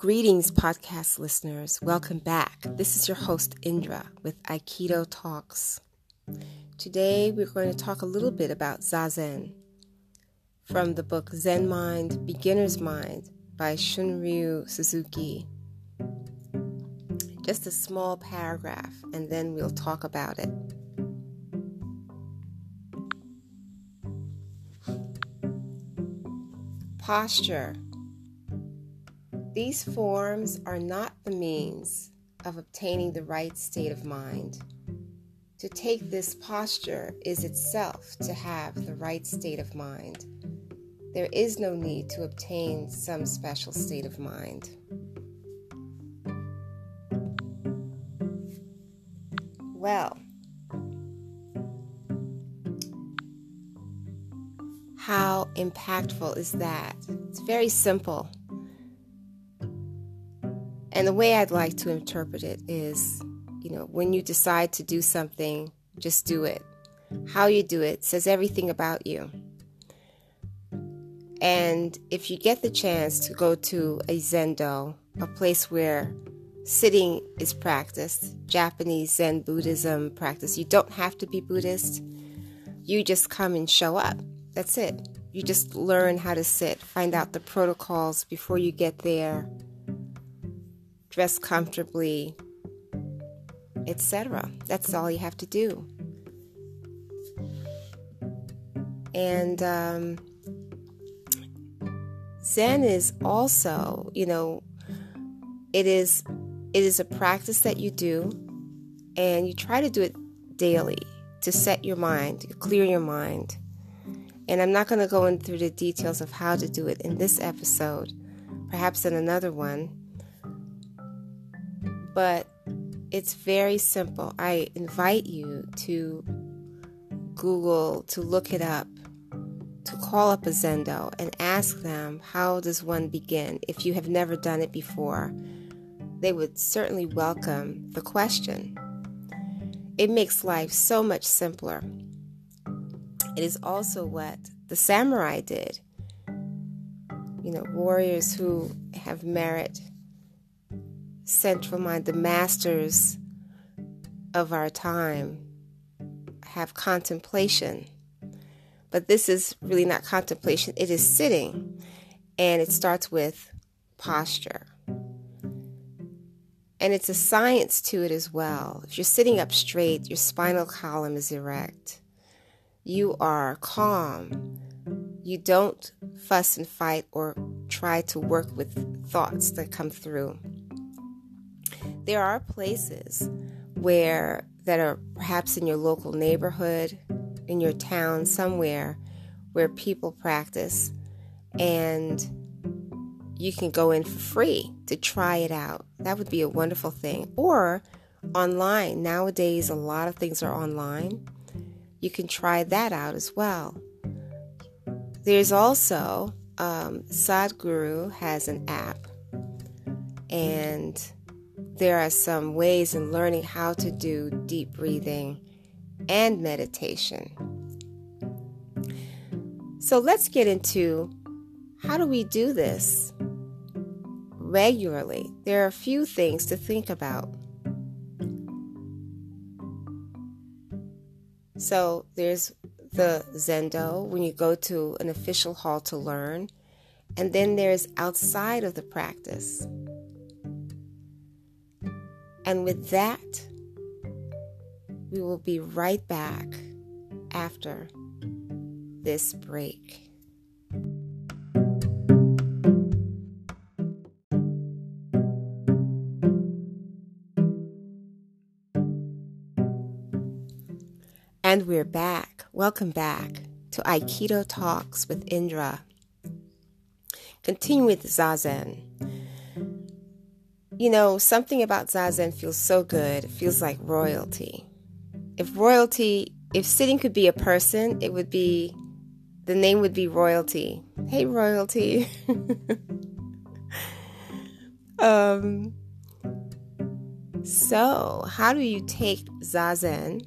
Greetings, podcast listeners. Welcome back. This is your host, Indra, with Aikido Talks. Today, we're going to talk a little bit about Zazen from the book Zen Mind, Beginner's Mind by Shunryu Suzuki. Just a small paragraph, and then we'll talk about it. Posture these forms are not the means of obtaining the right state of mind. To take this posture is itself to have the right state of mind. There is no need to obtain some special state of mind. Well, how impactful is that? It's very simple. And the way I'd like to interpret it is, you know, when you decide to do something, just do it. How you do it says everything about you. And if you get the chance to go to a zendo, a place where sitting is practiced, Japanese Zen Buddhism practice, you don't have to be Buddhist. You just come and show up. That's it. You just learn how to sit, find out the protocols before you get there, dress comfortably, etc. That's all you have to do. And um, Zen is also, you know, it is it is a practice that you do, and you try to do it daily to set your mind, to clear your mind. And I'm not going to go into the details of how to do it in this episode, perhaps in another one but it's very simple. I invite you to Google, to look it up, to call up a Zendo and ask them how does one begin if you have never done it before. They would certainly welcome the question. It makes life so much simpler. It is also what the samurai did. You know, warriors who have merit central mind, the masters of our time, have contemplation. But this is really not contemplation, it is sitting. And it starts with posture. And it's a science to it as well. If you're sitting up straight, your spinal column is erect. You are calm. You don't fuss and fight or try to work with thoughts that come through there are places where that are perhaps in your local neighborhood, in your town, somewhere where people practice, and you can go in for free to try it out. That would be a wonderful thing. Or online. Nowadays, a lot of things are online. You can try that out as well. There's also um, Sadhguru has an app, and there are some ways in learning how to do deep breathing and meditation. So let's get into how do we do this regularly? There are a few things to think about. So there's the Zendo when you go to an official hall to learn, and then there's outside of the practice. And with that, we will be right back after this break. And we're back. Welcome back to Aikido Talks with Indra. Continue with Zazen. You know, something about Zazen feels so good. It feels like royalty. If royalty, if sitting could be a person, it would be, the name would be royalty. Hey, royalty. um, so, how do you take Zazen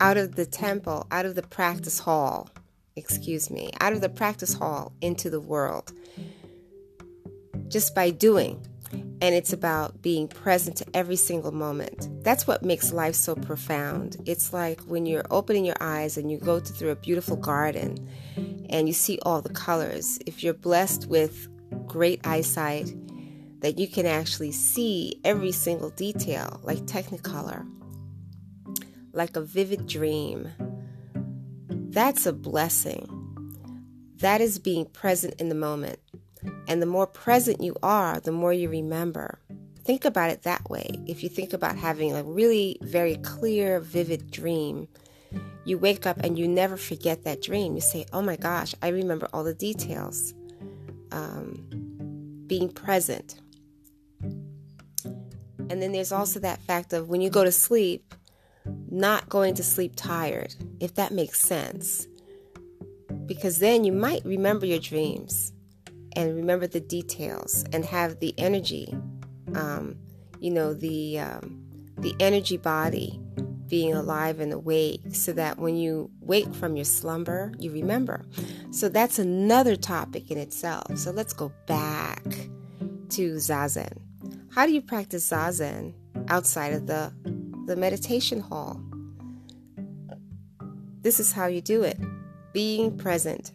out of the temple, out of the practice hall, excuse me, out of the practice hall into the world? Just by doing and it's about being present to every single moment. That's what makes life so profound. It's like when you're opening your eyes and you go through a beautiful garden and you see all the colors. If you're blessed with great eyesight, that you can actually see every single detail, like Technicolor, like a vivid dream. That's a blessing. That is being present in the moment. And the more present you are, the more you remember. Think about it that way. If you think about having a really very clear, vivid dream, you wake up and you never forget that dream. You say, Oh my gosh, I remember all the details. Um, being present. And then there's also that fact of when you go to sleep, not going to sleep tired, if that makes sense. Because then you might remember your dreams and remember the details and have the energy, um, you know, the um, the energy body being alive and awake, so that when you wake from your slumber, you remember. So that's another topic in itself. So let's go back to zazen. How do you practice zazen outside of the the meditation hall? This is how you do it. Being present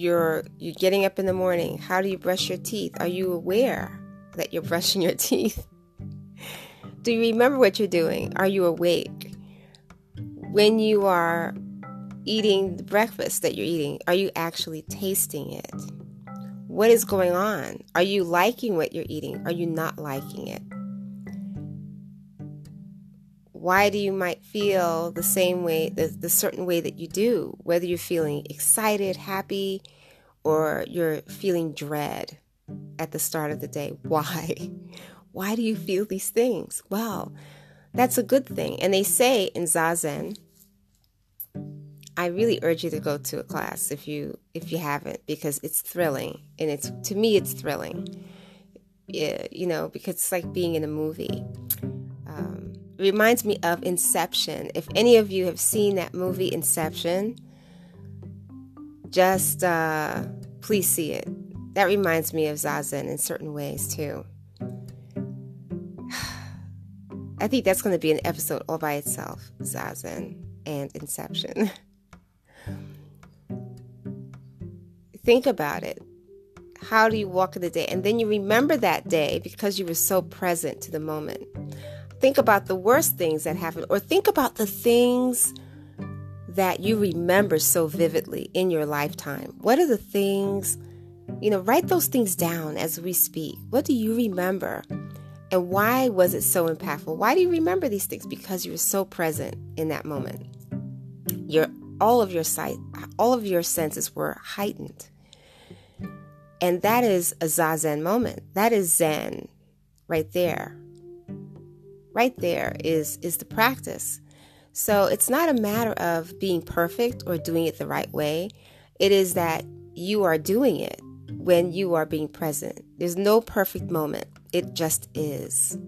you're you're getting up in the morning how do you brush your teeth? Are you aware that you're brushing your teeth? Do you remember what you're doing? Are you awake? When you are eating the breakfast that you're eating are you actually tasting it? What is going on? Are you liking what you're eating? Are you not liking it why do you might feel the same way, the, the certain way that you do, whether you're feeling excited, happy, or you're feeling dread at the start of the day. Why? Why do you feel these things? Well, that's a good thing. And they say in Zazen, I really urge you to go to a class if you if you haven't because it's thrilling and it's to me it's thrilling. Yeah, you know, because it's like being in a movie. It reminds me of Inception. If any of you have seen that movie, Inception, just uh, please see it. That reminds me of Zazen in certain ways too. I think that's going to be an episode all by itself Zazen and Inception. Think about it. How do you walk in the day? And then you remember that day because you were so present to the moment think about the worst things that happened, or think about the things that you remember so vividly in your lifetime. What are the things, you know, write those things down as we speak. What do you remember? And why was it so impactful? Why do you remember these things? Because you were so present in that moment. Your all of your sight, all of your senses were heightened. And that is a zazen moment. That is zen right there right there is is the practice. So it's not a matter of being perfect or doing it the right way. It is that you are doing it when you are being present. There's no perfect moment. It just is.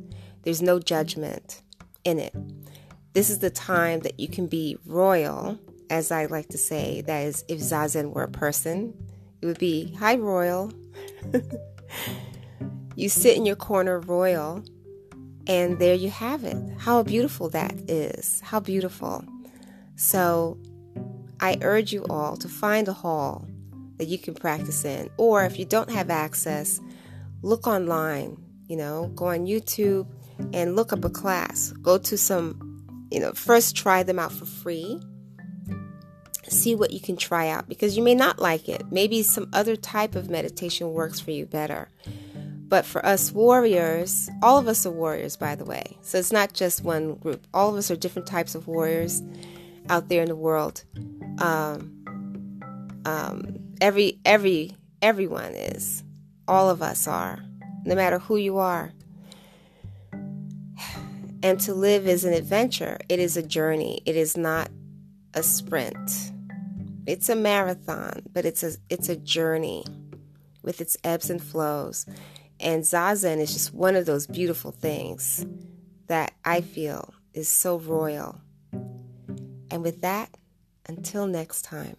There's no judgment in it. This is the time that you can be royal, as I like to say. That is, if Zazen were a person, it would be, Hi, royal. you sit in your corner royal and there you have it. How beautiful that is. How beautiful. So I urge you all to find a hall that you can practice in. Or if you don't have access, look online. You know, go on YouTube and look up a class. Go to some, you know, first try them out for free. See what you can try out because you may not like it. Maybe some other type of meditation works for you better. But for us warriors, all of us are warriors, by the way. So it's not just one group. All of us are different types of warriors out there in the world. Um, um, every every everyone is. All of us are, no matter who you are. And to live is an adventure. It is a journey. It is not a sprint. It's a marathon, but it's a it's a journey with its ebbs and flows. And Zazen is just one of those beautiful things that I feel is so royal. And with that, until next time.